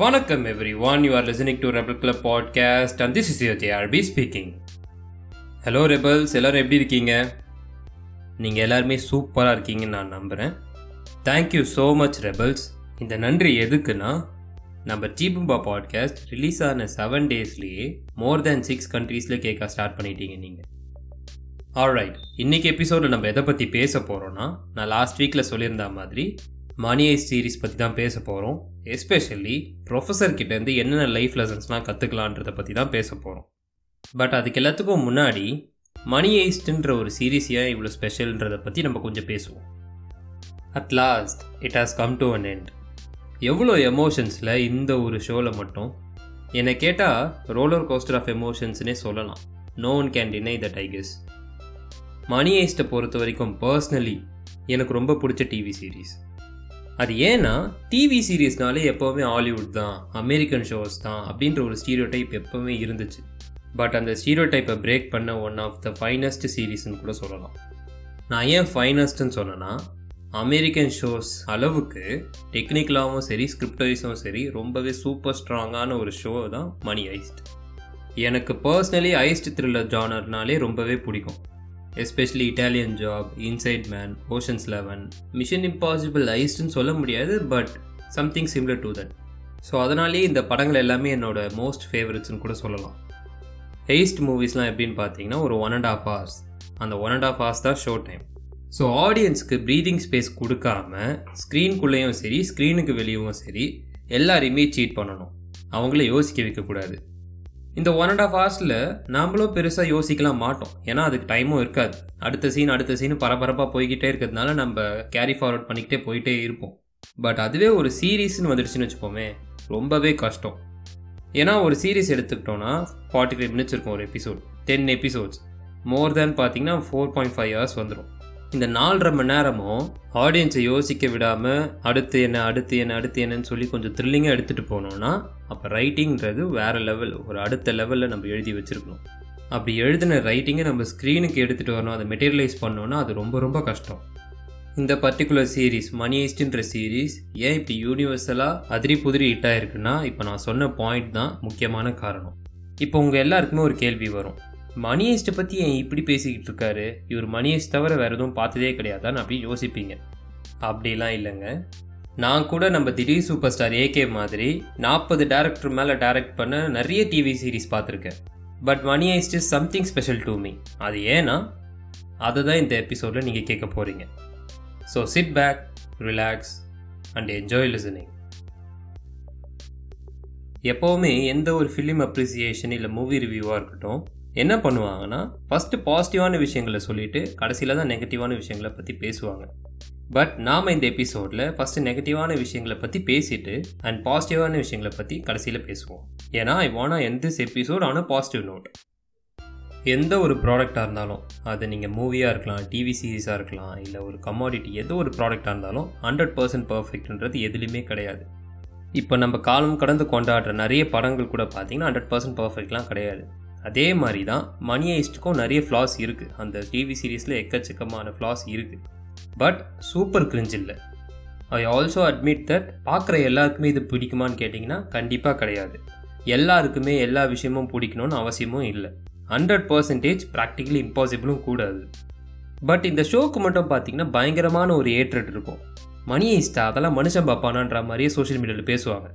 Vanakkam everyone, you are listening to Rebel Club podcast and this is your JRB speaking. Hello rebels எல்லோரும் எப்படி இருக்கீங்க? நீங்கள் எல்லாருமே சூப்பராக இருக்கீங்கன்னு நான் நம்புகிறேன் தேங்க்யூ ஸோ மச் ரெபல்ஸ் இந்த நன்றி எதுக்குன்னா நம்ம ஜீபும்பா பாட்காஸ்ட் ரிலீஸ் ஆன செவன் டேஸ்லேயே மோர் தேன் சிக்ஸ் கண்ட்ரீஸில் கேட்க ஸ்டார்ட் பண்ணிட்டீங்க நீங்கள் ஆல்ரைட் இன்றைக்கி எபிசோடில் நம்ம எதை பற்றி பேச போகிறோன்னா நான் லாஸ்ட் வீக்கில் சொல்லியிருந்த மாதிரி மணி சீரீஸ் சீரிஸ் பற்றி தான் பேச போகிறோம் எஸ்பெஷலி ப்ரொஃபஸர் கிட்டேருந்து என்னென்ன லைஃப் லெசன்ஸ்லாம் கற்றுக்கலான்றதை பற்றி தான் பேச போகிறோம் பட் அதுக்கு எல்லாத்துக்கும் முன்னாடி மணி ஏஸ்ட்ன்ற ஒரு சீரீஸ் ஏன் இவ்வளோ ஸ்பெஷல்ன்றதை பற்றி நம்ம கொஞ்சம் பேசுவோம். At last it has come to an end எவ்வளோ எமோஷன்ஸில் இந்த ஒரு ஷோவில் மட்டும் என்னை கேட்டால் ரோலர் கோஸ்டர் ஆஃப் எமோஷன்ஸ்னே சொல்லலாம். No one can deny the tigers Money ஏஸ்ட்டை பொறுத்த வரைக்கும் பர்சனலி எனக்கு ரொம்ப பிடிச்ச டிவி சீரீஸ் அது ஏன்னா டிவி சீரீஸ்னாலே எப்போவுமே ஹாலிவுட் தான் அமெரிக்கன் ஷோஸ் தான் அப்படின்ற ஒரு ஸ்டீரியோ டைப் எப்போவுமே இருந்துச்சு. பட் அந்த ஸ்டீரியோ டைப்பை பிரேக் பண்ண ஒன் ஆஃப் த ஃபைனஸ்ட் சீரீஸ்னு கூட சொல்லலாம். நான் ஏன் ஃபைனஸ்ட்னு சொன்னேன்னா அமெரிக்கன் ஷோஸ் அளவுக்கு டெக்னிக்கலாகவும் சரி ஸ்கிரிப்டவைஸும் சரி ரொம்பவே சூப்பர் ஸ்ட்ராங்கான ஒரு ஷோ தான் மணி ஐஸ்ட் எனக்கு பர்சனலி ஐஸ்ட் த்ரில்லர் ஜானர்னாலே ரொம்பவே பிடிக்கும். Especially Italian Job Inside Man Ocean's Eleven Mission Impossible ஐஸ்ட்னு சொல்ல முடியாது but something similar to that so அதனாலேயே இந்த படங்கள் எல்லாமே என்னோட மோஸ்ட் ஃபேவரட்ஸ்னு கூட சொல்லலாம். ஹெய்ஸ்ட் மூவிஸ்லாம் எப்படின்னு பார்த்தீங்கன்னா ஒரு ஒன் அண்ட் ஆஃப் ஹவர்ஸ் அந்த ஒன் அண்ட் ஆஃப் ஹவர்ஸ் தான் ஷோ டைம் ஸோ ஆடியன்ஸ்க்கு ப்ரீதிங் ஸ்பேஸ் கொடுக்காம ஸ்க்ரீனுக்குள்ளேயும் சரி ஸ்க்ரீனுக்கு வெளியவும் சரி எல்லாரையுமே சீட் பண்ணணும். அவங்கள யோசிக்க வைக்கக்கூடாது. இந்த ஒன் அண்ட் ஆஃப் ஹவர்ஸில் நாமளும் பெருசாக யோசிக்கலாம் மாட்டோம். ஏன்னா அதுக்கு டைமும் இருக்காது. அடுத்த சீன் அடுத்த சீன் பரபரப்பாக போய்கிட்டே இருக்கிறதுனால நம்ம கேரி ஃபார்வர்ட் பண்ணிக்கிட்டே போயிட்டே இருப்போம். பட் அதுவே ஒரு சீரீஸ்னு வந்துடுச்சுன்னு வச்சுப்போமே ரொம்பவே கஷ்டம். ஏன்னா ஒரு சீரீஸ் எடுத்துக்கிட்டோன்னா ஃபார்ட்டி ஃபைவ் மினிட்ஸ் இருக்கும் ஒரு episode ten episodes more than பார்த்தீங்கன்னா ஃபோர் பாயிண்ட் ஃபைவ் ஹவர்ஸ் வந்துடும் இந்த நாலரை மணி நேரமும் ஆடியன்ஸை யோசிக்க விடாமல் அடுத்து என்ன அடுத்து என்ன அடுத்து என்னன்னு சொல்லி கொஞ்சம் த்ரில்லிங்காக எடுத்துகிட்டு போனோம்னா அப்போ ரைட்டிங்கிறது வேறு லெவல் ஒரு அடுத்த லெவலில் நம்ம எழுதி வச்சுருக்கணும். அப்படி எழுதின ரைட்டிங்கை நம்ம ஸ்க்ரீனுக்கு எடுத்துகிட்டு வரணும் அதை மெட்டீரியலைஸ் பண்ணோன்னா அது ரொம்ப ரொம்ப கஷ்டம். இந்த பர்டிகுலர் சீரீஸ் மணி ஈஸ்ட்ன்ற சீரீஸ் ஏன் இப்படி யூனிவர்சலாக அதிரி புதிரி ஹிட் ஆயிருக்குன்னா இப்போ நான் சொன்ன பாயிண்ட் தான் முக்கியமான காரணம். இப்போ உங்கள் எல்லாருக்குமே ஒரு கேள்வி வரும். மணியஸ்ட்டை பற்றி ஏன் இப்படி பேசிக்கிட்டு இருக்காரு? இவர் மணி தவிர வேறு எதுவும் பார்த்ததே கிடையாதான்னு அப்படி யோசிப்பீங்க. அப்படிலாம் இல்லைங்க. நான் கூட நம்ம திடீர் சூப்பர் ஸ்டார் ஏகே மாதிரி நாற்பது டேரக்டர் மேலே டைரக்ட் பண்ண நிறைய டிவி சீரீஸ் பார்த்துருக்கேன். But money heist is something special to me. அது ஏன்னா அதை தான் இந்த எபிசோடில் நீங்கள் கேட்க போகிறீங்க so sit back relax and enjoy listening எப்போவுமே எந்த ஒரு ஃபிலிம் அப்ரிசியேஷன் இல்லை மூவி ரிவ்யூவாக இருக்கட்டும் என்ன பண்ணுவாங்கன்னா ஃபஸ்ட்டு பாசிட்டிவான விஷயங்களை சொல்லிவிட்டு கடைசியில் தான் நெகட்டிவான விஷயங்களை பற்றி பேசுவாங்க. பட் நாம் இந்த எபிசோடில் ஃபஸ்ட்டு நெகட்டிவான விஷயங்களை பற்றி பேசிட்டு அண்ட் பாசிட்டிவான விஷயங்களை பற்றி கடைசியில் பேசுவோம். ஏன்னா ஐ வானா எந்த எபிசோட் ஆனால் பாசிட்டிவ் நோட் எந்த ஒரு ப்ராடக்டாக இருந்தாலும் அது நீங்கள் மூவியாக இருக்கலாம் டிவி சீரீஸாக இருக்கலாம் இல்லை ஒரு கமாடிட்டி எதோ ஒரு ப்ராடக்டாக இருந்தாலும் ஹண்ட்ரட் பர்சன்ட் பர்ஃபெக்ட்ன்றது எதுலேயுமே கிடையாது. இப்போ நம்ம காலம் கடந்து கொண்டாடுற நிறைய படங்கள் கூட பார்த்தீங்கன்னா ஹண்ட்ரட் பர்சன்ட் பர்ஃபெக்ட்லாம் கிடையாது. அதே மாதிரி தான் மணி நிறைய ஃப்ளாஸ் இருக்குது அந்த டிவி சீரீஸில் எக்கச்சக்கமான ஃப்ளாஸ் இருக்குது பட் சூப்பர் கிரிஞ்ச் இல்லை. ஐ ஆல்சோ அட்மிட் தட் பார்க்குற எல்லாருக்குமே இது பிடிக்குமான்னு கேட்டிங்கன்னா கண்டிப்பாக கிடையாது. எல்லாருக்குமே எல்லா விஷயமும் பிடிக்கணும்னு அவசியமும் இல்லை. ஹண்ட்ரட் பர்சன்டேஜ் ப்ராக்டிக்கலி இம்பாசிபிளும் கூடாது. பட் இந்த ஷோக்கு மட்டும் பார்த்தீங்கன்னா பயங்கரமான ஒரு ஏற்றட் இருக்கும். மணி ஈஸ்டா அதெல்லாம் மனுஷன் பார்ப்பானான்ற மாதிரியே சோஷியல் மீடியாவில் பேசுவாங்க.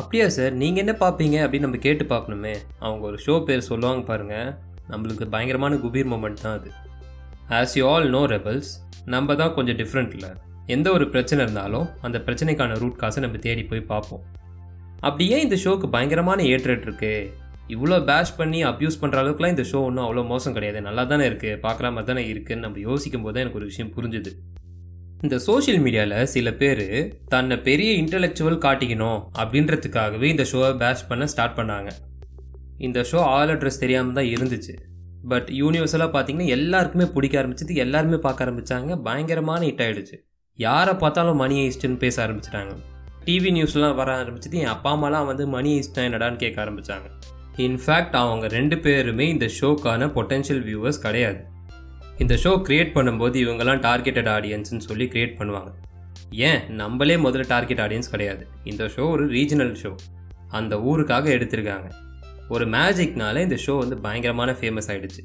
அப்படியா சார்? நீங்கள் என்ன பார்ப்பீங்க அப்படின்னு நம்ம கேட்டு பார்க்கணுமே அவங்க ஒரு ஷோ பேர் சொல்லுவாங்க பாருங்கள் நம்மளுக்கு பயங்கரமான குபீர் மூமெண்ட் தான் அது. As you all know rebels நம்ம தான் கொஞ்சம் டிஃப்ரெண்ட் இல்லை எந்த ஒரு பிரச்சனை இருந்தாலும் அந்த பிரச்சனைக்கான ரூட் காசை நம்ம தேடி போய் பார்ப்போம் அப்படியே இந்த ஷோக்கு பயங்கரமான ஏற்றட் இருக்குது இவ்வளோ பேஷ் பண்ணி அப்யூஸ் பண்ணுற அளவுக்குலாம் இந்த ஷோ ஒன்றும் அவ்வளோ மோசம் கிடையாது. நல்லா தானே இருக்குது பார்க்குற மாதிரி தானே இருக்குதுன்னு நம்ம யோசிக்கும் போது தான் எனக்கு ஒரு விஷயம் புரிஞ்சுது. இந்த சோஷியல் மீடியாவில் சில பேர் தன்னை பெரிய இன்டலெக்சுவல் காட்டிக்கணும் அப்படின்றதுக்காகவே இந்த ஷோவை பேஷ் பண்ண ஸ்டார்ட் பண்ணாங்க. இந்த ஷோ ஆல் அட்ரஸ் தெரியாமல் தான் இருந்துச்சு. பட் யூனிவர்சலாக பார்த்தீங்கன்னா எல்லாருக்குமே பிடிக்க ஆரம்பிச்சது எல்லாருமே பார்க்க ஆரம்பித்தாங்க பயங்கரமான ஹிட் ஆகிடுச்சு யாரை பார்த்தாலும் மணி ஐஸ்ட்டுன்னு பேச ஆரம்பிச்சிட்டாங்க. டிவி நியூஸ்லாம் வர ஆரம்பிச்சது என் அப்பா அம்மாலாம் வந்து மணி ஐஸ்ட்னா என்னடான்னு கேட்க ஆரம்பித்தாங்க இன்ஃபேக்ட் அவங்க ரெண்டு பேருமே இந்த ஷோக்கான பொட்டென்ஷியல் வியூவர்ஸ் கிடையாது. இந்த ஷோ க்ரியேட் பண்ணும்போது இவங்கெல்லாம் டார்கெட்டட் ஆடியன்ஸ்னு சொல்லி க்ரியேட் பண்ணுவாங்க. ஏன்? நம்மளே முதல்ல டார்கெட் ஆடியன்ஸ் கிடையாது. இந்த ஷோ ஒரு ரீஜனல் ஷோ அந்த ஊருக்காக எடுத்திருக்காங்க. ஒரு மேஜிக்னால இந்த ஷோ வந்து பயங்கரமான ஃபேமஸ் ஆகிடுச்சு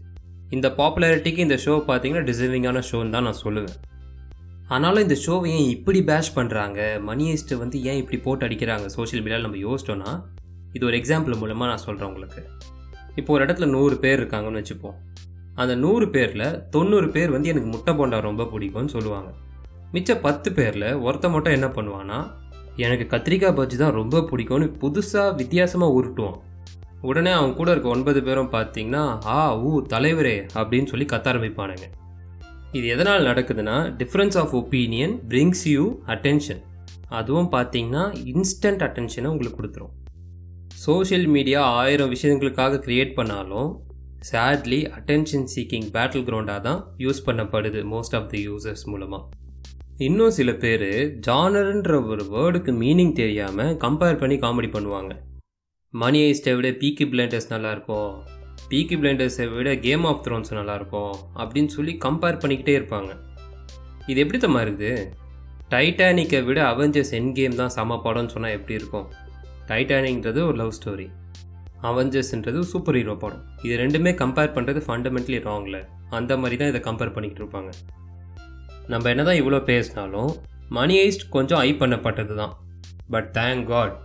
இந்த பாப்புலாரிட்டிக்கு இந்த ஷோ பார்த்தீங்கன்னா டிசர்விங்கான ஷோன்னு தான் நான் சொல்லுவேன். ஆனாலும் இந்த ஷோவை ஏன் இப்படி பேஷ் பண்ணுறாங்க மணியஸ்ட்டு வந்து ஏன் இப்படி போட்டு அடிக்கிறாங்க? சோஷியல் மீடியாவில் நம்ம யோசிச்சோன்னா இது ஒரு எக்ஸாம்பிள் மூலமாக நான் சொல்கிறேன் உங்களுக்கு. இப்போ ஒரு இடத்துல நூறு பேர் இருக்காங்கன்னு வச்சுப்போம். அந்த நூறு பேரில் தொண்ணூறு பேர் வந்து எனக்கு முட்டை போண்டா ரொம்ப பிடிக்கும்னு சொல்லுவாங்க. மிச்ச பத்து பேரில் ஒருத்த மட்டும் என்ன பண்ணுவான்னா எனக்கு கத்திரிக்காய் பஜ்ஜி தான் ரொம்ப பிடிக்கும்னு புதுசாக வித்தியாசமாக உருட்டுவான். உடனே அவன் கூட இருக்க ஒன்பது பேரும் பார்த்தீங்கன்னா ஆ ஊ தலைவரே அப்படின்னு சொல்லி கத்த ஆரம்பிப்பானுங்க. இது எதனால் நடக்குதுன்னா difference of opinion brings you attention அதுவும் பார்த்தீங்கன்னா இன்ஸ்டன்ட் அட்டென்ஷனை உங்களுக்கு கொடுத்துரும். சோஷியல் மீடியா ஆயிரம் விஷயங்களுக்காக க்ரியேட் பண்ணாலும் சேட்லி அட்டென்ஷன் சீக்கிங் பேட்டில் கிரவுண்டாக தான் யூஸ் பண்ணப்படுது மோஸ்ட் ஆஃப் தி யூசர்ஸ் மூலமாக இன்னும் சில பேர் ஜானர்ன்ற ஒரு வேர்டுக்கு மீனிங் தெரியாமல் கம்பேர் பண்ணி காமெடி பண்ணுவாங்க. மணி ஐஸ்டை விட பீக்கி பிளைண்டர்ஸ் நல்லாயிருக்கும். பீக்கி பிளைண்டர்ஸை விட கேம் ஆஃப் த்ரோன்ஸ் நல்லாயிருக்கும் அப்படின்னு சொல்லி கம்பேர் பண்ணிக்கிட்டே இருப்பாங்க. இது எப்படி தம்மா இருக்குது? டைட்டானிக்கை விட அவெஞ்சர்ஸ் என் கேம் தான் சம படம்னு சொன்னால் எப்படி இருக்கும்? டைட்டானிக்ன்றது ஒரு லவ் ஸ்டோரி அவெஞ்சர்ஸ்ன்றது சூப்பர் ஹீரோ படம். இது ரெண்டுமே கம்பேர் பண்ணுறது ஃபண்டமெண்டலி ராங்கில் அந்த மாதிரி தான் இதை கம்பேர் பண்ணிக்கிட்டு இருப்பாங்க. நம்ம என்ன தான் இவ்வளோ பேசினாலும் மணி ஐஸ்ட் கொஞ்சம் ஐப் பண்ணப்பட்டது தான். பட் தேங்க் காட்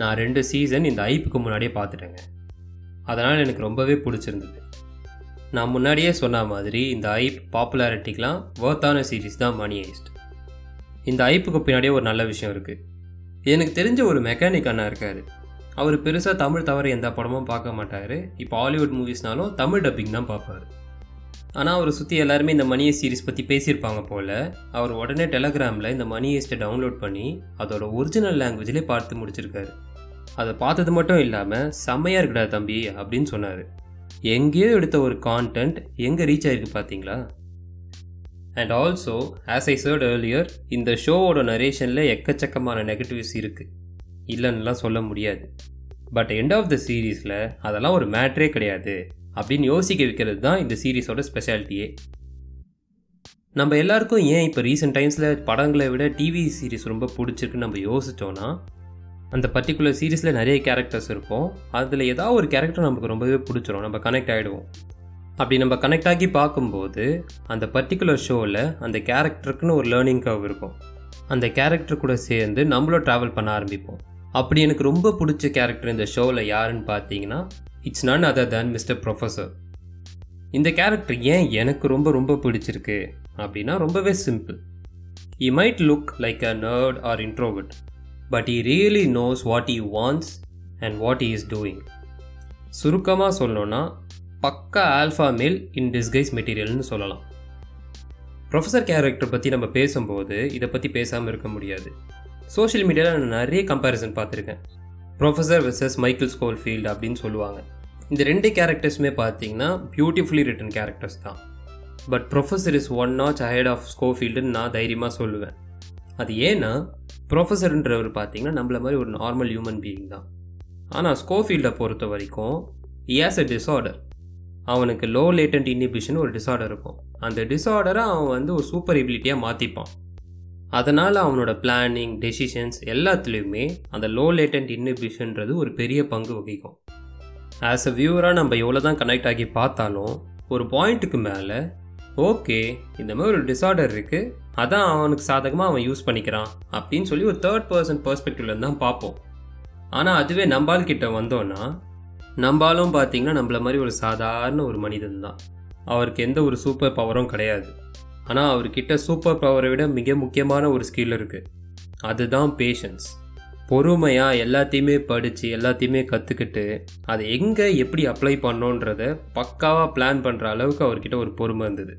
நான் ரெண்டு சீசன் இந்த ஐப்புக்கு முன்னாடியே பார்த்துட்டேங்க. அதனால் எனக்கு ரொம்பவே பிடிச்சிருந்தது. நான் முன்னாடியே சொன்ன மாதிரி இந்த ஐப் பாப்புலாரிட்டிக்கெலாம் ஒர்த்தான சீரீஸ் தான் மணி ஐஸ்ட் இந்த ஐப்புக்கு பின்னாடியே ஒரு நல்ல விஷயம் இருக்குது எனக்கு தெரிஞ்ச ஒரு மெக்கானிக் அண்ணா இருக்கார். அவர் பெருசாக தமிழ் தவிர எந்த படமும் பார்க்க மாட்டார். இப்போ ஹாலிவுட் மூவிஸ்னாலும் தமிழ் டப்பிங் தான் பார்ப்பார். ஆனால் அவரை சுற்றி எல்லாருமே இந்த மணியை சீரிஸ் பற்றி பேசியிருப்பாங்க போல். அவர் உடனே டெலகிராமில் இந்த மணி ஏஸ்ட்டை டவுன்லோட் பண்ணி அதோட ஒரிஜினல் லாங்குவேஜ்லேயே பார்த்து முடிச்சிருக்காரு. அதை பார்த்தது மட்டும் இல்லாமல் செம்மையாக இருக்குடா தம்பி அப்படின்னு சொன்னார். எங்கேயோ எடுத்த ஒரு கான்டென்ட் எங்கே ரீச் ஆயிருக்கு பார்த்தீங்களா and also as I said earlier இந்த ஷோவோட நரேஷனில் எக்கச்சக்கமான நெகட்டிவ்ஸ் இருக்குது இல்லைன்னுலாம் சொல்ல முடியாது. பட் எண்ட் ஆஃப் த சீரீஸில் அதெல்லாம் ஒரு மேட்ரே கிடையாது. அப்படின்னு யோசிக்க வைக்கிறது தான் இந்த சீரீஸோட ஸ்பெஷாலிட்டியே நம்ம எல்லாருக்கும் ஏன் இப்போ ரீசெண்ட் டைம்ஸில் படங்களை விட டிவி சீரீஸ் ரொம்ப பிடிச்சிருக்குன்னு நம்ம யோசித்தோன்னா அந்த பர்டிகுலர் சீரீஸில் நிறைய கேரக்டர்ஸ் இருக்கும் அதில் ஏதாவது ஒரு கேரக்டர் நமக்கு ரொம்பவே பிடிச்சிரும். நம்ம கனெக்ட் ஆகிடுவோம் அப்படி நம்ம கனெக்ட் ஆகி பார்க்கும்போது அந்த பர்டிகுலர் ஷோவில் அந்த கேரக்டருக்குன்னு ஒரு லேர்னிங் கவ் இருக்கும். அந்த கேரக்டர் கூட சேர்ந்து நம்மளும் ட்ராவல் பண்ண ஆரம்பிப்போம். அப்படி எனக்கு ரொம்ப பிடிச்ச கேரக்டர் இந்த ஷோவில் யாருன்னு பார்த்தீங்கன்னா it's none other than mister professor இந்த கேரக்டர் ஏன் எனக்கு ரொம்ப ரொம்ப பிடிச்சிருக்கு அப்படின்னா ரொம்பவே simple he might look like a nerd or introvert but he really knows what he wants and what he is doing சுருக்கமாக சொல்லணும்னா பக்கா ஆல்ஃபா மேல் இன் டிஸ்கைஸ் மெட்டீரியல்னு சொல்லலாம். ப்ரொஃபஸர் கேரக்டர் பற்றி நம்ம பேசும்போது இதை பற்றி பேசாமல் இருக்க முடியாது. சோஷியல் மீடியாவில் நான் நிறைய கம்பேரிசன் பார்த்துருக்கேன். ப்ரொஃபஸர் வெர்சஸ் மைக்கிள் ஸ்கோல்ஃபீல்டு அப்படின்னு சொல்லுவாங்க. இந்த ரெண்டு கேரக்டர்ஸுமே பார்த்தீங்கன்னா பியூட்டிஃபுல்லி ரிட்டன் கேரக்டர்ஸ் தான். But professor is one notch ahead of ஸ்கோஃபீல்டுன்னு நான் தைரியமாக சொல்லுவேன். அது ஏன்னா ப்ரொஃபஸருன்றவர் பார்த்தீங்கன்னா நம்மள மாதிரி ஒரு நார்மல் ஹியூமன் பீயிங் தான். ஆனால் ஸ்கோஃபீல்டை பொறுத்த வரைக்கும் ஏஸ் அ டிஸார்டர் அவனுக்கு லோ லேட்டன்ட் இன்ஹிபிஷன் ஒரு டிஸார்டர் இருக்கும். அந்த டிஸார்டரை அவன் வந்து ஒரு சூப்பர் எபிலிட்டியாக மாற்றிப்பான் அதனால் அவனோட பிளானிங் டெசிஷன்ஸ் எல்லாத்துலேயுமே அந்த லோ லேட்டன்ட் இன்ஹிபிஷன்றது ஒரு பெரிய பங்கு வகிக்கும். ஆஸ் அ வியூவராக நம்ம எவ்வளோ தான் கனெக்ட் ஆகி பார்த்தாலும் ஒரு பாயிண்ட்டுக்கு மேலே ஓகே இந்த மாதிரி ஒரு டிஸார்டர் இருக்குது அதான் அவனுக்கு சாதகமாக அவன் யூஸ் பண்ணிக்கிறான் அப்படின்னு சொல்லி ஒரு தேர்ட் பர்சன் பர்ஸ்பெக்டிவ்ல தான் பார்ப்போம். ஆனால் அதுவே நம்பால் கிட்ட வந்தோன்னா நம்பாலும் பார்த்தீங்கன்னா நம்மள மாதிரி ஒரு சாதாரண ஒரு மனிதன் தான். அவருக்கு எந்த ஒரு சூப்பர் பவரும் கிடையாது. ஆனால் அவர்கிட்ட சூப்பர் பவரை விட மிக முக்கியமான ஒரு ஸ்கில் இருக்குது அதுதான் பேஷன்ஸ் பொறுமையாக எல்லாத்தையுமே படித்து எல்லாத்தையுமே கற்றுக்கிட்டு அதை எங்கே எப்படி அப்ளை பண்ணோன்றத பக்காவாக பிளான் பண்ணுற அளவுக்கு அவர்கிட்ட ஒரு பொறுமை இருந்தது.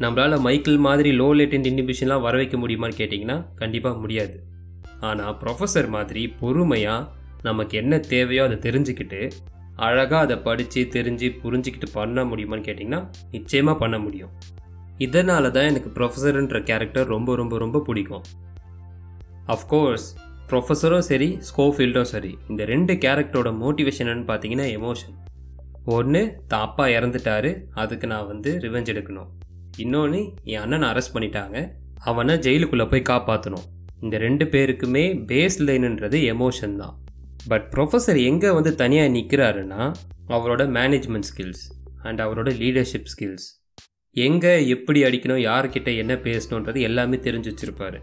நம்மளால் மைக்கிள் மாதிரி லோ லேட்டன்ட் இன்ஹிபிஷன்லாம் வர வைக்க முடியுமான்னு கேட்டிங்கன்னா கண்டிப்பாக முடியாது. ஆனால் ப்ரொஃபஸர் மாதிரி பொறுமையாக நமக்கு என்ன தேவையோ அதை தெரிஞ்சுக்கிட்டு அழகாக அதை படித்து தெரிஞ்சு புரிஞ்சுக்கிட்டு பண்ண முடியுமான்னு கேட்டிங்கன்னா நிச்சயமாக பண்ண முடியும். இதனால தான் எனக்கு ப்ரொஃபஸருன்ற கேரக்டர் ரொம்ப ரொம்ப ரொம்ப பிடிக்கும். அஃப்கோர்ஸ் ப்ரொஃபஸரும் சரி ஸ்கோஃபீல்டும் சரி இந்த ரெண்டு கேரக்டரோட மோட்டிவேஷன் பார்த்தீங்கன்னா எமோஷன் ஒன்று தான் அப்பா இறந்துட்டாரு அதுக்கு நான் வந்து ரிவெஞ்ச் எடுக்கணும். இன்னொன்று என் அண்ணனை அரெஸ்ட் பண்ணிட்டாங்க அவனை ஜெயிலுக்குள்ளே போய் காப்பாற்றணும் இந்த ரெண்டு பேருக்குமே பேஸ் லைனுன்றது எமோஷன் தான். பட் ப்ரொஃபஸர் எங்கே வந்து தனியாக நிற்கிறாருன்னா அவரோட மேனேஜ்மெண்ட் ஸ்கில்ஸ் அண்ட் அவரோட லீடர்ஷிப் ஸ்கில்ஸ் எங்கே எப்படி அடிக்கணும் யார்கிட்ட என்ன பேசணுன்றது எல்லாமே தெரிஞ்சு வச்சுருப்பாரு.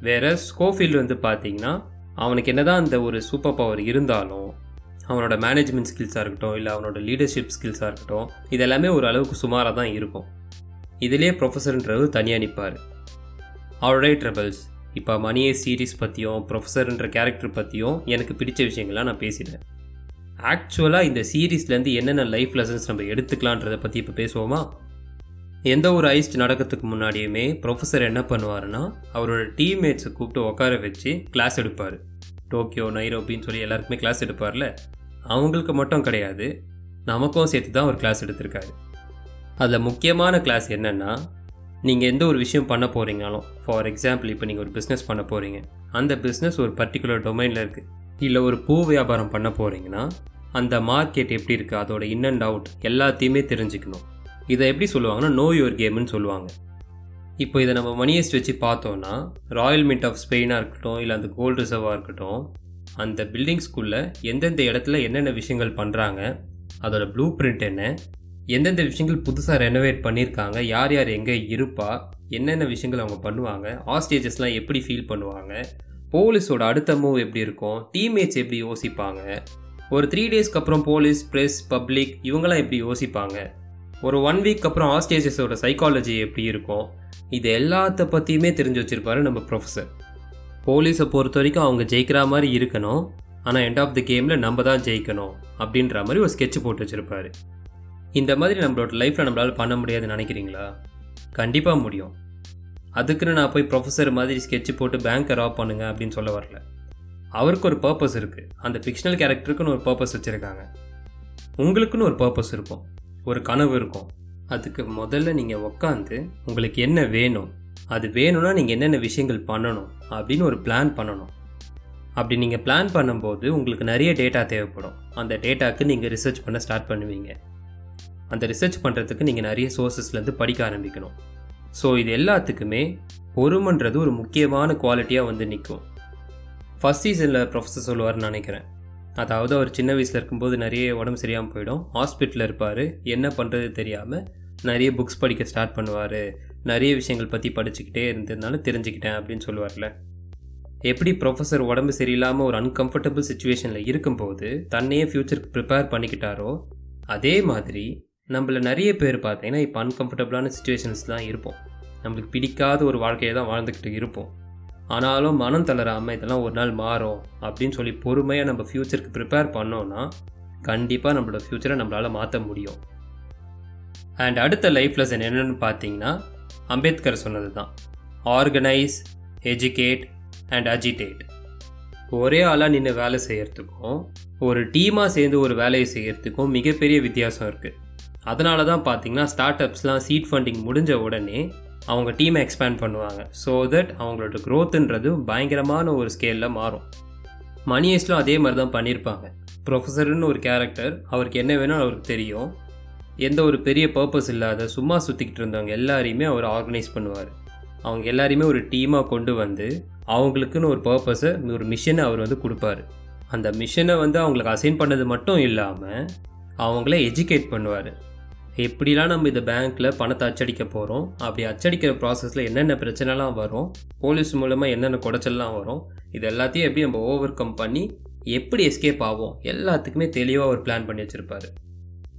வேற ஸ்கோஃபீல்டு வந்து பார்த்தீங்கன்னா அவனுக்கு என்னதான் அந்த ஒரு சூப்பர் பவர் இருந்தாலும் அவனோட மேனேஜ்மெண்ட் ஸ்கில்ஸாக இருக்கட்டும் இல்லை அவனோட லீடர்ஷிப் ஸ்கில்ஸாக இருக்கட்டும் இது எல்லாமே ஒரு அளவுக்கு சுமாராக தான் இருக்கும். இதிலே ப்ரொஃபஸர்ன்றது தனியாக நிற்பார் ஆல்ரைட் ட்ரபிள்ஸ் இப்போ மணியே சீரீஸ் பற்றியும் ப்ரொஃபஸர்ன்ற கேரக்டர் பற்றியும் எனக்கு பிடிச்ச விஷயங்கள்லாம் நான் பேசிட்டேன். ஆக்சுவலாக இந்த சீரீஸ்லேருந்து என்னென்ன லைஃப் லெசன்ஸ் நம்ம எடுத்துக்கலான்றதை பற்றி இப்போ பேசுவோமா? எந்த ஒரு ஐஸ்ட் நடக்கிறதுக்கு முன்னாடியுமே ப்ரொஃபஸர் என்ன பண்ணுவாருன்னா அவரோட டீம்மேட்ஸை கூப்பிட்டு உட்கார வச்சு கிளாஸ் எடுப்பார். டோக்கியோ நைரோபின்னு சொல்லி எல்லாருக்குமே கிளாஸ் எடுப்பார்ல? அவங்களுக்கு மட்டும் கிடையாது. நமக்கும் சேர்த்து தான் ஒரு கிளாஸ் எடுத்திருக்காரு. அதில் முக்கியமான கிளாஸ் என்னென்னா நீங்கள் எந்த ஒரு விஷயம் பண்ண போகிறீங்கனாலும் ஃபார் எக்ஸாம்பிள் இப்போ நீங்கள் ஒரு பிஸ்னஸ் பண்ண போகிறீங்க அந்த பிஸ்னஸ் ஒரு பர்டிகுலர் டொமைனில் இருக்குது இல்லை ஒரு பூ வியாபாரம் பண்ண போகிறீங்கன்னா அந்த மார்க்கெட் எப்படி இருக்குது அதோட இன் அண்ட் அவுட் எல்லாத்தையுமே தெரிஞ்சுக்கணும். இதை எப்படி சொல்லுவாங்கன்னா நோ யுவர் கேம்னு சொல்லுவாங்க. இப்போ இதை நம்ம மணியஸ்ட் வச்சு பார்த்தோன்னா ராயல் மின்ட் ஆஃப் ஸ்பெயினாக இருக்கட்டும் இல்லை அந்த கோல்டு ரிசர்வாக இருக்கட்டும் அந்த பில்டிங்ஸ்குள்ளே எந்தெந்த இடத்துல என்னென்ன விஷயங்கள் பண்ணுறாங்க அதோட ப்ளூ பிரிண்ட் என்ன எந்தெந்த விஷயங்கள் புதுசாக ரெனோவேட் பண்ணியிருக்காங்க யார் யார் எங்கே இருப்பா என்னென்ன விஷயங்கள் அவங்க பண்ணுவாங்க ஆஸ்டேஜஸ்லாம் எப்படி ஃபீல் பண்ணுவாங்க போலீஸோட அடுத்த மூவ் எப்படி இருக்கும் டீம்மேட்ஸ் எப்படி யோசிப்பாங்க ஒரு த்ரீ டேஸ்க்கு அப்புறம் போலீஸ் ப்ரெஸ் பப்ளிக் இவங்களாம் எப்படி யோசிப்பாங்க ஒரு ஒன் வீக் அப்புறம் ஆஸ்டேஜஸோட சைக்காலஜி எப்படி இருக்கும்? இது எல்லாத்த பற்றியுமே தெரிஞ்சு வச்சுருப்பாரு நம்ம ப்ரொஃபஸர் போலீஸை பொறுத்த வரைக்கும் அவங்க ஜெயிக்கிற மாதிரி இருக்கணும். ஆனால் எண்ட் ஆஃப் தி கேமில் நம்ம தான் ஜெயிக்கணும் அப்படின்ற மாதிரி ஒரு ஸ்கெட்ச் போட்டு வச்சுருப்பாரு. இந்த மாதிரி நம்மளோட லைஃப்பில் நம்மளால் பண்ண முடியாதுன்னு நினைக்கிறீங்களா? கண்டிப்பாக முடியும். அதுக்குன்னு நான் போய் ப்ரொஃபஸர் மாதிரி ஸ்கெட்ச் போட்டு பேங்க்கை ராப் பண்ணுங்க அப்படின்னு சொல்ல வரல. அவருக்கு ஒரு பர்பஸ் இருக்குது அந்த ஃபிக்ஷனல் கேரக்டருக்குன்னு ஒரு பர்பஸ் வச்சுருக்காங்க. உங்களுக்குன்னு ஒரு பர்பஸ் இருக்கும். ஒரு கனவு இருக்கும். அதுக்கு முதல்ல நீங்கள் உக்காந்து உங்களுக்கு என்ன வேணும்? அது வேணும்னா நீங்கள் என்னென்ன விஷயங்கள் பண்ணணும்? அப்படின்னு ஒரு பிளான் பண்ணணும். அப்படி நீங்கள் பிளான் பண்ணும்போது உங்களுக்கு நிறைய டேட்டா தேவைப்படும். அந்த டேட்டாக்கு நீங்கள் ரிசர்ச் பண்ண ஸ்டார்ட் பண்ணுவீங்க. அந்த ரிசர்ச் பண்ணுறதுக்கு நீங்கள் நிறைய சோர்சஸ்லேருந்து படிக்க ஆரம்பிக்கணும். ஸோ இது எல்லாத்துக்குமே பொறுமன்றது ஒரு முக்கியமான குவாலிட்டியாக வந்து நிற்கும் ஃபஸ்ட் சீசனில் ப்ரொஃபஸர் சொல்லுவார்னு நினைக்கிறேன். அதாவது அவர் சின்ன வயசில் இருக்கும்போது நிறைய உடம்பு சரியாமல் போயிடும். ஹாஸ்பிட்டலில் இருப்பார். என்ன பண்ணுறது தெரியாமல் நிறைய புக்ஸ் படிக்க ஸ்டார்ட் பண்ணுவார். நிறைய விஷயங்கள் பற்றி படிச்சுக்கிட்டே இருந்ததுனால தெரிஞ்சுக்கிட்டேன் அப்படின்னு சொல்லுவார்ல. எப்படி ப்ரொஃபஸர் உடம்பு சரியில்லாமல் ஒரு அன்கம்ஃபர்டபுள் சுச்சுவேஷனில் இருக்கும்போது தன்னையே ஃப்யூச்சருக்கு ப்ரிப்பேர் பண்ணிக்கிட்டாரோ அதே மாதிரி நம்மள நிறைய பேர் பார்த்தீங்கன்னா இப்போ அன்கம்ஃபர்டபுளான சுச்சுவேஷன்ஸ் தான் இருப்போம். நம்மளுக்கு பிடிக்காத ஒரு வாழ்க்கையை தான் வாழ்ந்துக்கிட்டு இருப்போம். ஆனாலும் மனம் தளராமல் இதெல்லாம் ஒரு நாள் மாறும் அப்படின்னு சொல்லி பொறுமையாக நம்ம ஃப்யூச்சருக்கு ப்ரிப்பேர் பண்ணோன்னா கண்டிப்பாக நம்மளோட ஃப்யூச்சரை நம்மளால் மாற்ற முடியும். அண்ட் அடுத்த லைஃப் லெசன் என்னென்னு பார்த்தீங்கன்னா அம்பேத்கர் சொன்னது தான் ஆர்கனைஸ் எஜுகேட் அண்ட் அஜிடேட் ஒரே ஆளாக நின்று வேலை செய்கிறதுக்கும் ஒரு டீமாக சேர்ந்து ஒரு வேலையை செய்கிறதுக்கும் மிகப்பெரிய வித்தியாசம் இருக்குது அதனால தான் பார்த்தீங்கன்னா ஸ்டார்ட் அப்ஸ்லாம் சீட் ஃபண்டிங் முடிஞ்ச உடனே அவங்க டீமை எக்ஸ்பேண்ட் பண்ணுவாங்க. ஸோ தட் அவங்களோட க்ரோத்துன்றது பயங்கரமான ஒரு ஸ்கேலில் மாறும். மணியஸ்லும் அதே மாதிரி தான் பண்ணியிருப்பாங்க. ப்ரொஃபஸர்னு ஒரு கேரக்டர் அவருக்கு என்ன வேணும் அவருக்கு தெரியும். எந்த ஒரு பெரிய பர்பஸ் இல்லாத சும்மா சுற்றிக்கிட்டு இருந்தவங்க எல்லாரையுமே அவர் ஆர்கனைஸ் பண்ணுவார். அவங்க எல்லாரையுமே ஒரு டீமாக கொண்டு வந்து அவங்களுக்குன்னு ஒரு பர்பஸை ஒரு மிஷனை அவர் வந்து கொடுப்பாரு. அந்த மிஷனை வந்து அவங்களுக்கு அசைன் பண்ணது மட்டும் இல்லாமல் அவங்கள எஜுகேட் பண்ணுவார். எப்படிலாம் நம்ம இந்த பேங்க்கில் பணத்தை அச்சடிக்க போகிறோம் அப்படி அச்சடிக்கிற ப்ராசஸில் என்னென்ன பிரச்சனைலாம் வரும்? போலீஸ் மூலமாக என்னென்ன குடைச்சல்லாம் வரும்? இது எல்லாத்தையும் எப்படி நம்ம ஓவர் கம் பண்ணி எப்படி எஸ்கேப் ஆகும் எல்லாத்துக்குமே தெளிவாக ஒரு பிளான் பண்ணி வச்சுருப்பாரு.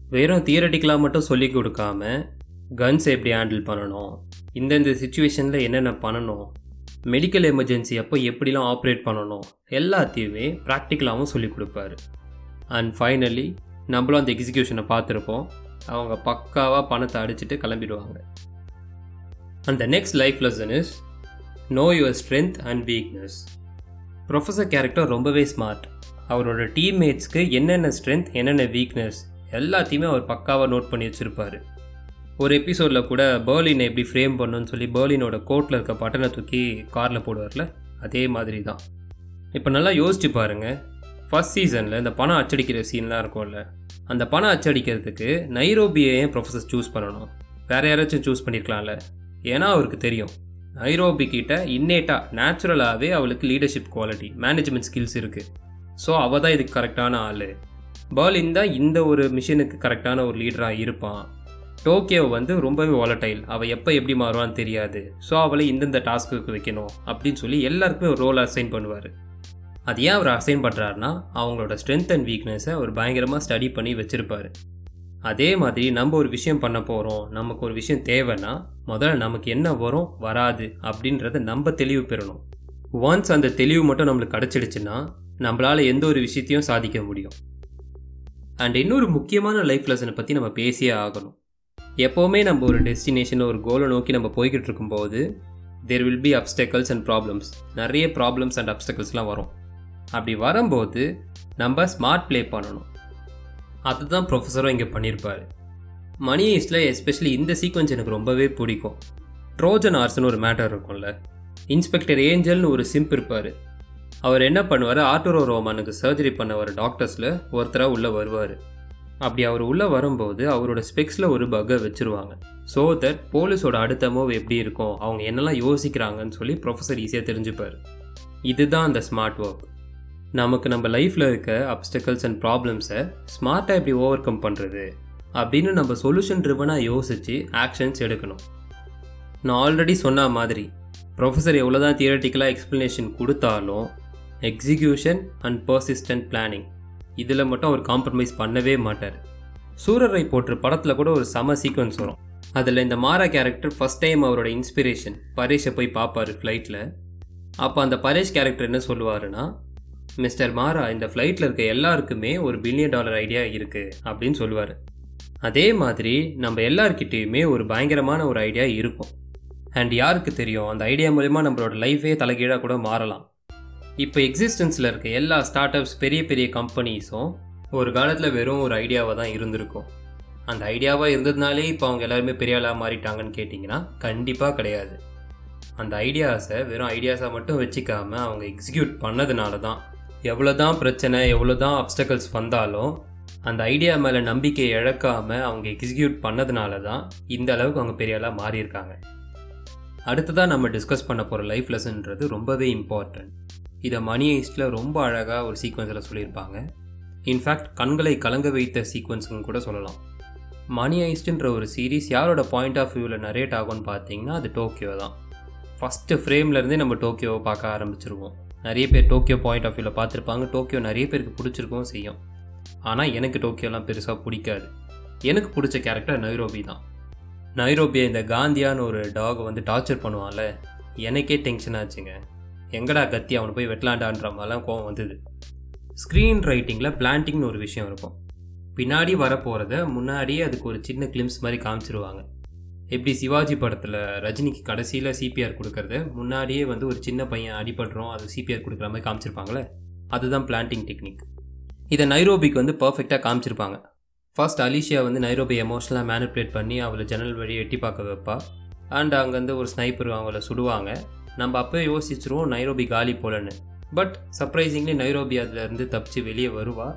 வெறும் தியரட்டிக்கலாக மட்டும் சொல்லி கொடுக்காம கன்ஸ் எப்படி ஹேண்டில் பண்ணணும்? இந்தந்த சுச்சுவேஷனில் என்னென்ன பண்ணணும்? மெடிக்கல் எமர்ஜென்சி அப்போ எப்படிலாம் ஆப்ரேட் பண்ணணும்? எல்லாத்தையுமே ப்ராக்டிக்கலாகவும் சொல்லி கொடுப்பாரு. அண்ட் ஃபைனலி நம்மளும் அந்த எக்ஸிக்யூஷனை பார்த்துருப்போம். அவங்க பக்காவாக பணத்தை அடிச்சுட்டு கிளம்பிடுவாங்க. And the next life lesson is know your strength and weakness professor character ரொம்பவே ஸ்மார்ட் அவரோட டீம்மேட்ஸ்க்கு என்னென்ன ஸ்ட்ரென்த் என்னென்ன வீக்னஸ் எல்லாத்தையுமே அவர் பக்காவாக நோட் பண்ணி வச்சுருப்பார். ஒரு எபிசோடில் கூட பேர்லினை எப்படி ஃப்ரேம் பண்ணணும்னு சொல்லி பேர்லினோட கோட்டில் இருக்க பட்டனை தூக்கி காரில் போடுவார்ல அதே மாதிரி தான் இப்போ நல்லா யோசிச்சு பாருங்கள் ஃபஸ்ட் சீசனில் இந்த பணம் அச்சடிக்கிற சீன்லாம் இருக்கும்ல அந்த பணம் அச்சடிக்கிறதுக்கு நைரோபியை ஏன் ப்ரொஃபஸர் சூஸ் பண்ணணும்? வேறு யாராச்சும் சூஸ் பண்ணியிருக்கலாம்ல ஏன்னா அவருக்கு தெரியும். நைரோபி கிட்ட இன்னேட்டாக நேச்சுரலாகவே அவளுக்கு லீடர்ஷிப் குவாலிட்டி மேனேஜ்மெண்ட் ஸ்கில்ஸ் இருக்குது ஸோ அவள் தான் இதுக்கு கரெக்டான ஆள். பர்லின் தான் இந்த ஒரு மிஷினுக்கு கரெக்டான ஒரு லீடராக இருப்பான். டோக்கியோ வந்து ரொம்பவே வாலட்டைல் அவள் எப்போ எப்படி மாறுவான்னு தெரியாது. ஸோ அவளை இந்தந்த டாஸ்க்குக்கு வைக்கணும் அப்படின்னு சொல்லி எல்லாருக்குமே ஒரு ரோல் அசைன் பண்ணுவார். அது ஏன் அவர் அசைன் பண்ணுறாருனா அவங்களோட ஸ்ட்ரென்த் அண்ட் வீக்னஸை அவர் பயங்கரமாக ஸ்டடி பண்ணி வச்சுருப்பார். அதே மாதிரி நம்ம ஒரு விஷயம் பண்ண போகிறோம் நமக்கு ஒரு விஷயம் தேவைன்னா முதல்ல நமக்கு என்ன வரும் வராது அப்படின்றத நம்ம தெளிவு பெறணும். ஒன்ஸ் அந்த தெளிவு மட்டும் நம்மளுக்கு கிடச்சிடுச்சுன்னா நம்மளால் எந்த ஒரு விஷயத்தையும் சாதிக்க முடியும். அண்ட் இன்னொரு முக்கியமான லைஃப் லெசனை பற்றி நம்ம பேசியே ஆகணும். எப்போவுமே நம்ம ஒரு டெஸ்டினேஷன் ஒரு கோலை நோக்கி நம்ம போய்கிட்டு இருக்கும்போது there will be obstacles and problems நிறைய ப்ராப்ளம்ஸ் அண்ட் அப்டக்கல்ஸ்லாம் வரும். அப்படி வரும்போது நம்ம ஸ்மார்ட் ப்ளே பண்ணணும். அதுதான் ப்ரொஃபஸரும் இங்கே பண்ணியிருப்பார் மணி ஈஸ்டில் எஸ்பெஷலி இந்த சீக்வன்ஸ் எனக்கு ரொம்பவே பிடிக்கும். ட்ரோஜன் ஆர்ஸ்னு ஒரு மேட்டர் இருக்கும்ல. இன்ஸ்பெக்டர் ஏஞ்சல்னு ஒரு சிம்ப் இருப்பார். அவர் என்ன பண்ணுவார்? ஆர்டோரோ ரோமானுக்கு சர்ஜரி பண்ண வர டாக்டர்ஸில் ஒருத்தராக உள்ளே வருவார். அப்படி அவர் உள்ளே வரும்போது அவரோட ஸ்பெக்ஸில் ஒரு பக்கை வச்சுருவாங்க. ஸோ தட் போலீஸோட அடுத்த மூவ் எப்படி இருக்கும்? அவங்க என்னெல்லாம் யோசிக்கிறாங்கன்னு சொல்லி ப்ரொஃபஸர் ஈஸியாக தெரிஞ்சுப்பார். இதுதான் அந்த ஸ்மார்ட் ஒர்க் நமக்கு நம்ம லைஃப்பில் இருக்க அப்டக்கல்ஸ் அண்ட் ப்ராப்ளம்ஸை ஸ்மார்ட்டாக எப்படி ஓவர் கம் பண்ணுறது அப்படின்னு நம்ம சொல்யூஷன் ட்ரிவனாக யோசித்து ஆக்ஷன்ஸ் எடுக்கணும். நான் ஆல்ரெடி சொன்ன மாதிரி ப்ரொஃபஸர் எவ்வளோ தான் தியரட்டிக்கலாக எக்ஸ்ப்ளனேஷன் கொடுத்தாலும் எக்ஸிக்யூஷன் அண்ட் பர்சிஸ்டன்ட் பிளானிங் இதில் மட்டும் அவர் காம்ப்ரமைஸ் பண்ணவே மாட்டார். சூரரை போற்று படத்தில் கூட ஒரு சம சீக்வன்ஸ் வரும். அதில் இந்த மாரா கேரக்டர் ஃபஸ்ட் டைம் அவரோட இன்ஸ்பிரேஷன் பரேஷை போய் பார்ப்பார் ஃப்ளைட்டில் அப்போ அந்த பரேஷ் கேரக்டர் என்ன சொல்லுவாருன்னா மிஸ்டர் மாரா இந்த ஃப்ளைட்டில் இருக்க எல்லாருக்குமே ஒரு பில்லியன் டாலர் ஐடியா இருக்குது அப்படின்னு சொல்லுவார். அதே மாதிரி நம்ம எல்லார்கிட்டேயுமே ஒரு பயங்கரமான ஒரு ஐடியா இருக்கும். அண்ட் யாருக்கு தெரியும் அந்த ஐடியா மூலிமா நம்மளோட லைஃபே தலைகீழாக கூட மாறலாம். இப்போ எக்ஸிஸ்டன்ஸில் இருக்க எல்லா ஸ்டார்ட் அப்ஸ் பெரிய பெரிய கம்பெனிஸும் ஒரு காலத்தில் வெறும் ஒரு ஐடியாவாக தான் இருந்திருக்கும். அந்த ஐடியாவாக இருந்ததுனாலே இப்போ அவங்க எல்லாருமே பெரிய ஆளாக மாறிட்டாங்கன்னு கேட்டிங்கன்னா கண்டிப்பாக கிடையாது. அந்த ஐடியாஸை வெறும் ஐடியாஸாக மட்டும் வச்சுக்காமல் அவங்க எக்ஸிக்யூட் பண்ணதுனால தான் எவ்வளோ தான் பிரச்சனை எவ்வளோ தான் அப்டக்கல்ஸ் வந்தாலும் அந்த ஐடியா மேலே நம்பிக்கையை இழக்காமல் அவங்க எக்ஸிக்யூட் பண்ணதுனால தான் இந்த அளவுக்கு அவங்க பெரிய ஆளாக மாறியிருக்காங்க. அடுத்ததாக நம்ம டிஸ்கஸ் பண்ண போகிற லைஃப் லெசன்ன்றது ரொம்பவே இம்பார்ட்டன்ட் இதை மணி ரொம்ப அழகாக ஒரு சீக்வன்ஸில் சொல்லியிருப்பாங்க. இன்ஃபேக்ட் கண்களை கலங்க வைத்த சீக்வன்ஸுன்னு கூட சொல்லலாம். மணி ஒரு சீரீஸ் யாரோட பாயிண்ட் ஆஃப் வியூவில் நரேட் ஆகும்னு பார்த்தீங்கன்னா அது டோக்கியோ தான். ஃபஸ்ட்டு ஃப்ரேம்லேருந்தே நம்ம டோக்கியோவை பார்க்க ஆரம்பிச்சிருவோம். நிறைய பேர் டோக்கியோ பாயிண்ட் ஆஃப் வியூவில் பார்த்துருப்பாங்க. டோக்கியோ நிறைய பேருக்கு பிடிச்சிருக்கவும் செய்யும். ஆனால் எனக்கு டோக்கியோலாம் பெருசாக பிடிக்காது. எனக்கு பிடிச்ச கேரக்டர் நைரோபி தான். நைரோபியை இந்த காந்தியான்னு ஒரு டாகை வந்து டார்ச்சர் பண்ணுவான்ல. எனக்கே டென்ஷன் ஆச்சுங்க. எங்கடா கத்தி அவனை போய் வெட்டலாண்டான்ற மாதிரிலாம் கோவம் வந்தது. ஸ்க்ரீன் ரைட்டிங்கில் பிளான்டிங்னு ஒரு விஷயம் இருக்கும். பின்னாடி வரப்போகிறத முன்னாடியே அதுக்கு ஒரு சின்ன கிளிம்ஸ் மாதிரி காமிச்சிருவாங்க. எப்படி சிவாஜி படத்தில் ரஜினிக்கு கடைசியில் சிபிஆர் கொடுக்கறது முன்னாடியே வந்து ஒரு சின்ன பையன் அடிபடுறோம் அது சிபிஆர் கொடுக்குற மாதிரி காமிச்சிருப்பாங்களே அதுதான் பிளான்டிங் டெக்னிக் இதை நைரோபிக்கு வந்து பர்ஃபெக்டாக காமிச்சிருப்பாங்க. ஃபர்ஸ்ட் அலிஷியா வந்து நைரோபி எமோஷனலாக மேனிப்புலேட் பண்ணி அவளை ஜன்னல் வழியை எட்டி பார்க்க வைப்பா. அண்ட் அங்கேருந்து ஒரு ஸ்னைப்பர் அவளை சுடுவாங்க. நம்ம அப்போயே யோசிச்சிருவோம் நைரோபி காலி போலன்னு. பட் சர்ப்ரைசிங்லி நைரோபி அதுலேருந்து தப்பிச்சு வெளியே வருவா.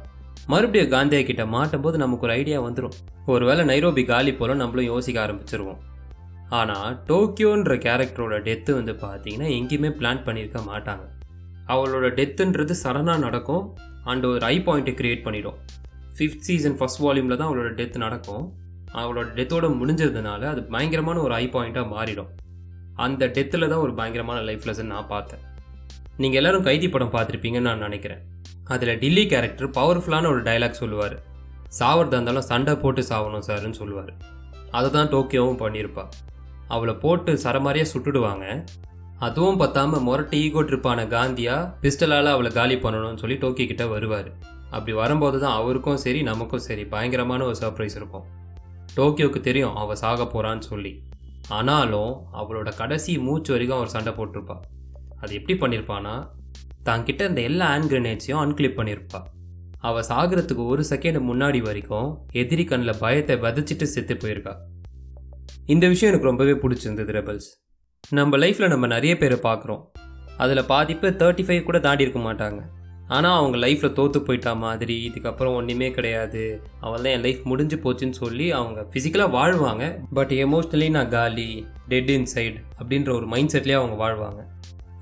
மறுபடியும் காந்தியா கிட்ட மாட்டும் போது நமக்கு ஒரு ஐடியா வந்துடும் ஒருவேளை நைரோபி காலி போல நம்மளும் யோசிக்க ஆரம்பிச்சிருவோம். ஆனால் டோக்கியோன்ற கேரக்டரோட டெத்து வந்து பார்த்தீங்கன்னா எங்கேயுமே பிளான் பண்ணியிருக்க மாட்டாங்க. அவளோட டெத்துன்றது சடனாக நடக்கும். அண்ட் ஒரு ஐ பாயிண்ட்டை க்ரியேட் பண்ணிடும். ஃபிஃப்த் சீசன் ஃபஸ்ட் வால்யூமில் தான் அவளோட டெத் நடக்கும். அவளோட டெத்தோட முடிஞ்சதுனால அது பயங்கரமான ஒரு ஐ பாயிண்ட்டாக மாறிடும். அந்த டெத்தில் தான் ஒரு பயங்கரமான லைஃப் லெசன் நான் பார்த்தேன். நீங்கள் எல்லோரும் கைதி படம் பார்த்துருப்பீங்கன்னு நான் நினைக்கிறேன். அதில் டில்லி கேரக்டர் பவர்ஃபுல்லான ஒரு டைலாக் சொல்லுவார். சாவறதா இருந்தாலும் சண்டை போட்டு சாவணும் சார்னு சொல்லுவார். அதை தான் டோக்கியோவும் பண்ணியிருப்பா அவளை போட்டு சரமாரியாக சுட்டுடுவாங்க. அதுவும் பத்தாமல் முரட்டு ஈகோ ட்ரிப்பான காந்தியா பிஸ்டலால் அவளை காலி பண்ணணும்னு சொல்லி டோக்கியோ கிட்ட வருவார். அப்படி வரும்போது தான் அவருக்கும் சரி நமக்கும் சரி பயங்கரமான ஒரு சர்ப்ரைஸ் இருக்கும். டோக்கியோவுக்கு தெரியும் அவள் சாக போகிறான்னு சொல்லி. ஆனாலும் அவளோட கடைசி மூச்சு வரைக்கும் அவர் சண்டை போட்டிருப்பா. அது எப்படி பண்ணியிருப்பான்னா தான் கிட்ட இந்த எல்லா ஹேண்ட் கிரனேட்ஸையும் அன்கிளிப் பண்ணியிருப்பா அவள் சாகிறதுக்கு ஒரு செகண்ட் முன்னாடி வரைக்கும் எதிரி கண்ணில் பயத்தை விதைச்சிட்டு செத்து போயிருக்கா. இந்த விஷயம் எனக்கு ரொம்பவே பிடிச்சிருந்தது ரெபல்ஸ் நம்ம லைஃப்பில் நம்ம நிறைய பேரை பார்க்குறோம் அதில் பாதிப்பு தேர்ட்டி ஃபைவ் கூட தாண்டி இருக்க மாட்டாங்க. ஆனால் அவங்க லைஃப்பில் தோற்று போயிட்டா மாதிரி இதுக்கப்புறம் ஒன்றுமே கிடையாது. அவள் தான் என் லைஃப் முடிஞ்சு போச்சுன்னு சொல்லி அவங்க ஃபிசிக்கலாக வாழ்வாங்க. பட் எமோஷ்னலி நான் காலி டெட் இன்சைட் அப்படின்ற ஒரு மைண்ட் செட்லேயே அவங்க வாழ்வாங்க.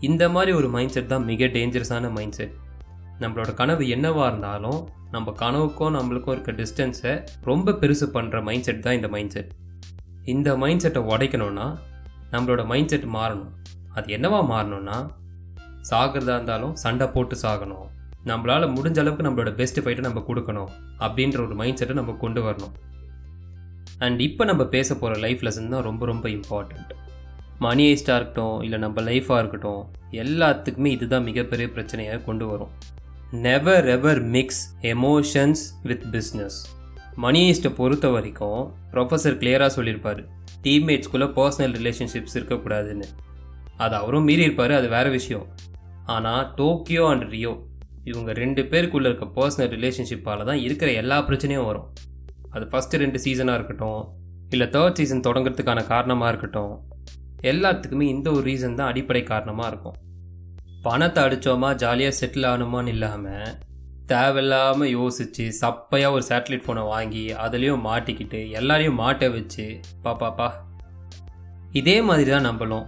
இந்த மாதிரி ஒரு மைண்ட் செட் தான் மிக டேஞ்சரஸான மைண்ட் செட் நம்மளோட கனவு என்னவாக இருந்தாலும் நம்ம கனவுக்கும் நம்மளுக்கும் இருக்க டிஸ்டன்ஸை ரொம்ப பெருசு பண்ணுற மைண்ட் செட் தான் இந்த மைண்ட் செட் இந்த மைண்ட் செட்டை உடைக்கணும்னா நம்மளோட மைண்ட் செட் மாறணும். அது என்னவா மாறணும்னா சாகிறதா இருந்தாலும் சண்டை போட்டு சாகணும். நம்மளால் முடிஞ்ச அளவுக்கு நம்மளோட பெஸ்ட் ஃபைட்டை நம்ம கொடுக்கணும். அப்படின்ற ஒரு மைண்ட் செட்டை நம்ம கொண்டு வரணும். அண்ட் இப்போ நம்ம பேச போகிற லைஃப் லெசன் தான் ரொம்ப ரொம்ப இம்பார்ட்டண்ட் மணி ஐஸ்டாக இருக்கட்டும் இல்லை நம்ம லைஃபாக இருக்கட்டும் எல்லாத்துக்குமே இதுதான் மிகப்பெரிய பிரச்சனையாக கொண்டு வரும். Never ever mix emotions with business Money ஐஸ்ட்டை பொறுத்த வரைக்கும் ப்ரொஃபஸர் கிளியராக சொல்லியிருப்பார். டீம்மேட்ஸ்குள்ளே பர்சனல் ரிலேஷன்ஷிப்ஸ் இருக்கக்கூடாதுன்னு. அது அவரும் மீறி இருப்பார் அது வேறு விஷயம். ஆனால் டோக்கியோ அண்ட் ரியோ இவங்க ரெண்டு பேருக்குள்ளே இருக்க பர்சனல் ரிலேஷன்ஷிப்பால் தான் இருக்கிற எல்லா பிரச்சனையும் வரும். அது ஃபஸ்ட்டு ரெண்டு சீசனாக இருக்கட்டும் இல்லை தேர்ட் சீசன் தொடங்குறதுக்கான காரணமாக இருக்கட்டும் எல்லாத்துக்குமே இந்த ஒரு ரீசன் தான் அடிப்படை காரணமாக இருக்கும். பணத்தை அடித்தோமா ஜாலியாக செட்டில் ஆகணுமான்னு இல்லாமல் தேவையில்லாமல் யோசித்து சப்பையாக ஒரு சேட்டலைட் ஃபோனை வாங்கி அதுலேயும் மாட்டிக்கிட்டு எல்லாரையும் மாட்ட வச்சு பாப்பாப்பா இதே மாதிரி தான் நம்மளும்.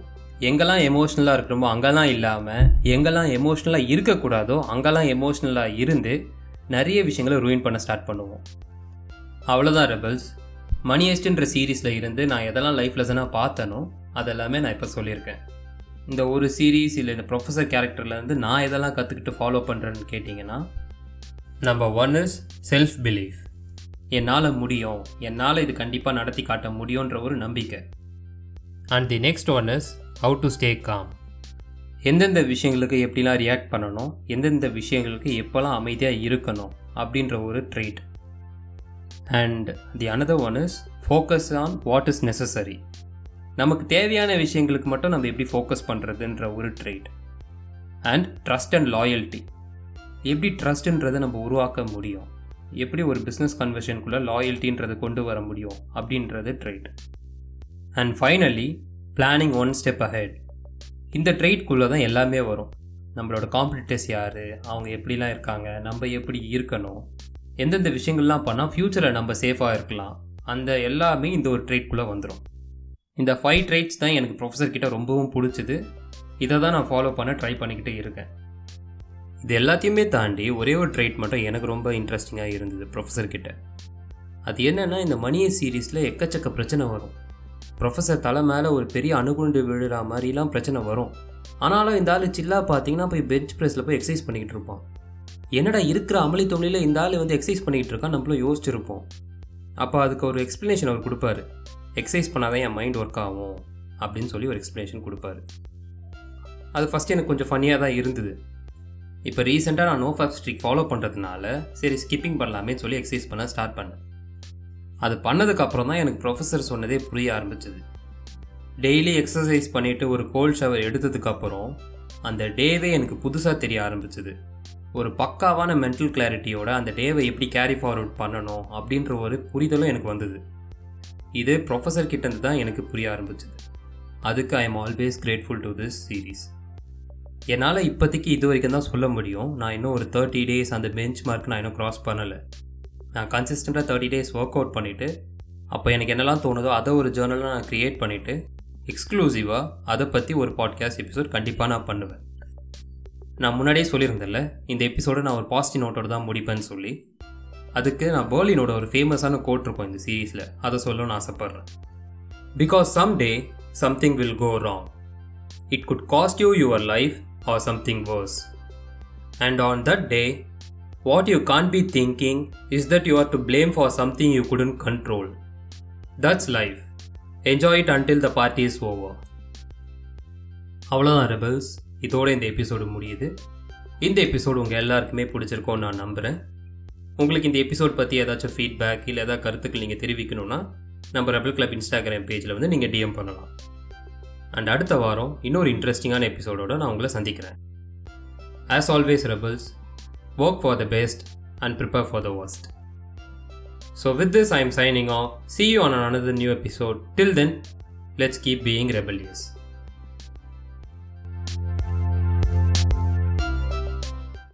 எங்கெல்லாம் எமோஷ்னலாக இருக்கிறோமோ அங்கெல்லாம் இல்லாமல் எங்கெல்லாம் எமோஷ்னலாக இருக்கக்கூடாதோ அங்கெல்லாம் எமோஷ்னலாக இருந்து நிறைய விஷயங்களை ரூயின் பண்ண ஸ்டார்ட் பண்ணுவோம். அவ்வளோதான் ரெபல்ஸ் மணி ஹெஸ்ட்ன்ற சீரீஸில் இருந்து நான் எதெல்லாம் லைஃப் லெசனாக பார்த்தனோ அதெல்லாமே நான் இப்போ சொல்லியிருக்கேன். இந்த ஒரு சீரீஸ் இல்லை இந்த ப்ரொஃபஸர் கேரக்டர்லேருந்து நான் இதெல்லாம் கற்றுக்கிட்டு ஃபாலோ பண்ணுறேன்னு கேட்டிங்கன்னா number one is self belief என்னால் முடியும் என்னால் இது கண்டிப்பாக நடத்தி காட்ட முடியுன்ற ஒரு நம்பிக்கை. And the next one is how to stay calm எந்தெந்த விஷயங்களுக்கு எப்படிலாம் ரியாக்ட் பண்ணணும் எந்தெந்த விஷயங்களுக்கு எப்போல்லாம் அமைதியாக இருக்கணும் அப்படின்ற ஒரு trait and the another one is focus on what is necessary நமக்கு தேவையான விஷயங்களுக்கு மட்டும் நம்ம எப்படி ஃபோக்கஸ் பண்ணுறதுன்ற ஒரு trait and trust and loyalty எப்படி ட்ரஸ்ட்டுன்றதை நம்ம உருவாக்க முடியும்? எப்படி ஒரு பிஸ்னஸ் கன்வர்ஷனுக்குள்ளே லாயல்ட்டின்றதை கொண்டு வர முடியும்? அப்படின்றது trait and finally planning one step ahead இந்த ட்ரெய்ட்குள்ளே தான் எல்லாமே வரும். நம்மளோட காம்படிட்டர்ஸ் யார்? அவங்க எப்படிலாம் இருக்காங்க? நம்ம எப்படி இருக்கணும்? எந்தெந்த விஷயங்கள்லாம் பண்ணால் ஃப்யூச்சரில் நம்ம சேஃபாக இருக்கலாம்? அந்த எல்லாமே இந்த ஒரு ட்ரேட்குள்ளே வந்துடும் இந்த ஃபைவ் ட்ரைட்ஸ் தான் எனக்கு ப்ரொஃபஸர் கிட்ட ரொம்பவும் பிடிச்சது. இதை தான் நான் ஃபாலோ பண்ண ட்ரை பண்ணிக்கிட்டே இருக்கேன். இது எல்லாத்தையுமே தாண்டி ஒரே ஒரு ட்ரைட் மட்டும் எனக்கு ரொம்ப இன்ட்ரெஸ்டிங்காக இருந்தது ப்ரொஃபஸர் கிட்ட. அது என்னென்னா இந்த மணிய சீரீஸில் எக்கச்சக்க பிரச்சனை வரும். ப்ரொஃபஸர் தலை மேலே ஒரு பெரிய அணுகுண்டு விழுற மாதிரிலாம் பிரச்சனை வரும். ஆனாலும் இந்த ஆள் சில்லாக பார்த்தீங்கன்னா போய் பெஞ்ச் ப்ரெஸ்ஸில் போய் எக்ஸசைஸ் பண்ணிக்கிட்டு இருப்பான். என்னடா இருக்கிற அமளி தொழிலில் இந்த ஆள் வந்து எக்ஸசைஸ் பண்ணிக்கிட்டு இருக்கான் நம்மளும் யோசிச்சிருப்போம். அப்போ அதுக்கு ஒரு எக்ஸ்ப்ளனேஷன் அவர் கொடுப்பாரு. எக்ஸசைஸ் பண்ணாதான் என் மைண்ட் ஒர்க் ஆகும் அப்படின்னு சொல்லி ஒரு எக்ஸ்ப்ளனேஷன் கொடுப்பாரு. அது ஃபஸ்ட் எனக்கு கொஞ்சம் ஃபன்னியாக தான் இருந்தது. இப்போ ரீசெண்டாக நான் நோ ஃபேப் ஸ்ட்ரிக் ஃபாலோ பண்ணுறதுனால சரி ஸ்கிப்பிங் பண்ணலாமே சொல்லி எக்ஸசைஸ் பண்ண ஸ்டார்ட் பண்ணேன். அது பண்ணதுக்கப்புறம் தான் எனக்கு ப்ரொஃபஸர் சொன்னதே புரிய ஆரம்பிச்சது. டெய்லி எக்ஸசைஸ் பண்ணிவிட்டு ஒரு கோல்ட் ஷவர் எடுத்ததுக்கப்புறம் அந்த டேவே எனக்கு புதுசாக தெரிய ஆரம்பிச்சது. ஒரு பக்காவான மென்டல் கிளாரிட்டியோட அந்த டேவை எப்படி கேரி ஃபார்வர்ட் பண்ணணும் அப்படின்ற ஒரு புரிதலும் எனக்கு வந்தது. இது ப்ரொஃபஸர் கிட்டேருந்து தான் எனக்கு புரிய ஆரம்பிச்சது. அதுக்கு I am always grateful to this series என்னால் இப்போதைக்கு இது வரைக்கும் தான் சொல்ல முடியும். நான் இன்னும் ஒரு தேர்ட்டி டேஸ் அந்த பெஞ்ச் மார்க் நான் இன்னும் க்ராஸ் பண்ணலை. நான் கன்சிஸ்டண்ட்டாக தேர்ட்டி டேஸ் ஒர்க் அவுட் பண்ணிவிட்டு அப்போ எனக்கு என்னெல்லாம் தோணுதோ அதை ஒரு ஜேர்னலாக நான் க்ரியேட் பண்ணிவிட்டு எக்ஸ்க்ளூசிவாக அதை பற்றி ஒரு பாட்காஸ்ட் எபிசோட் கண்டிப்பாக நான் பண்ணுவேன். நான் முன்னாடியே சொல்லியிருந்தேன்ல இந்த எபிசோடை நான் ஒரு பாசிட்டிவ் நோட்டோட தான் முடிப்பேன்னு சொல்லி. அதுக்கு நான் பேர்லினோட ஒரு ஃபேமஸான கோட் இருக்கும் இந்த சீரீஸில் அதை சொல்லணும்னு ஆசைப்பட்றேன். Because some day something will go wrong it could cost you your life or something worse and on that day what you can be thinking is that you are to blame for something you couldn't control that's life enjoy it until the party is over அவ்வளோதான் rebels இதோட இந்த episode முடியுது. இந்த episode உங்கள் எல்லாருக்குமே பிடிச்சிருக்கோன்னு நான் நம்புகிறேன் உங்களுக்கு இந்த எபிசோட் பற்றி ஏதாச்சும் ஃபீட்பேக் இல்லை ஏதாவது கருத்துக்கள் நீங்கள் தெரிவிக்கணும்னா நம்ம ரெபல் கிளப் இன்ஸ்டாகிராம் பேஜில் வந்து நீங்கள் டிஎம் பண்ணலாம் அண்ட் அடுத்த வாரம் இன்னொரு இன்ட்ரெஸ்டிங்கான எபிசோடோடு நான் உங்களை சந்திக்கிறேன் as always rebels work for the best and prepare for the worst. So with this I am signing off. See you on another new episode. Till then, let's keep being rebellious.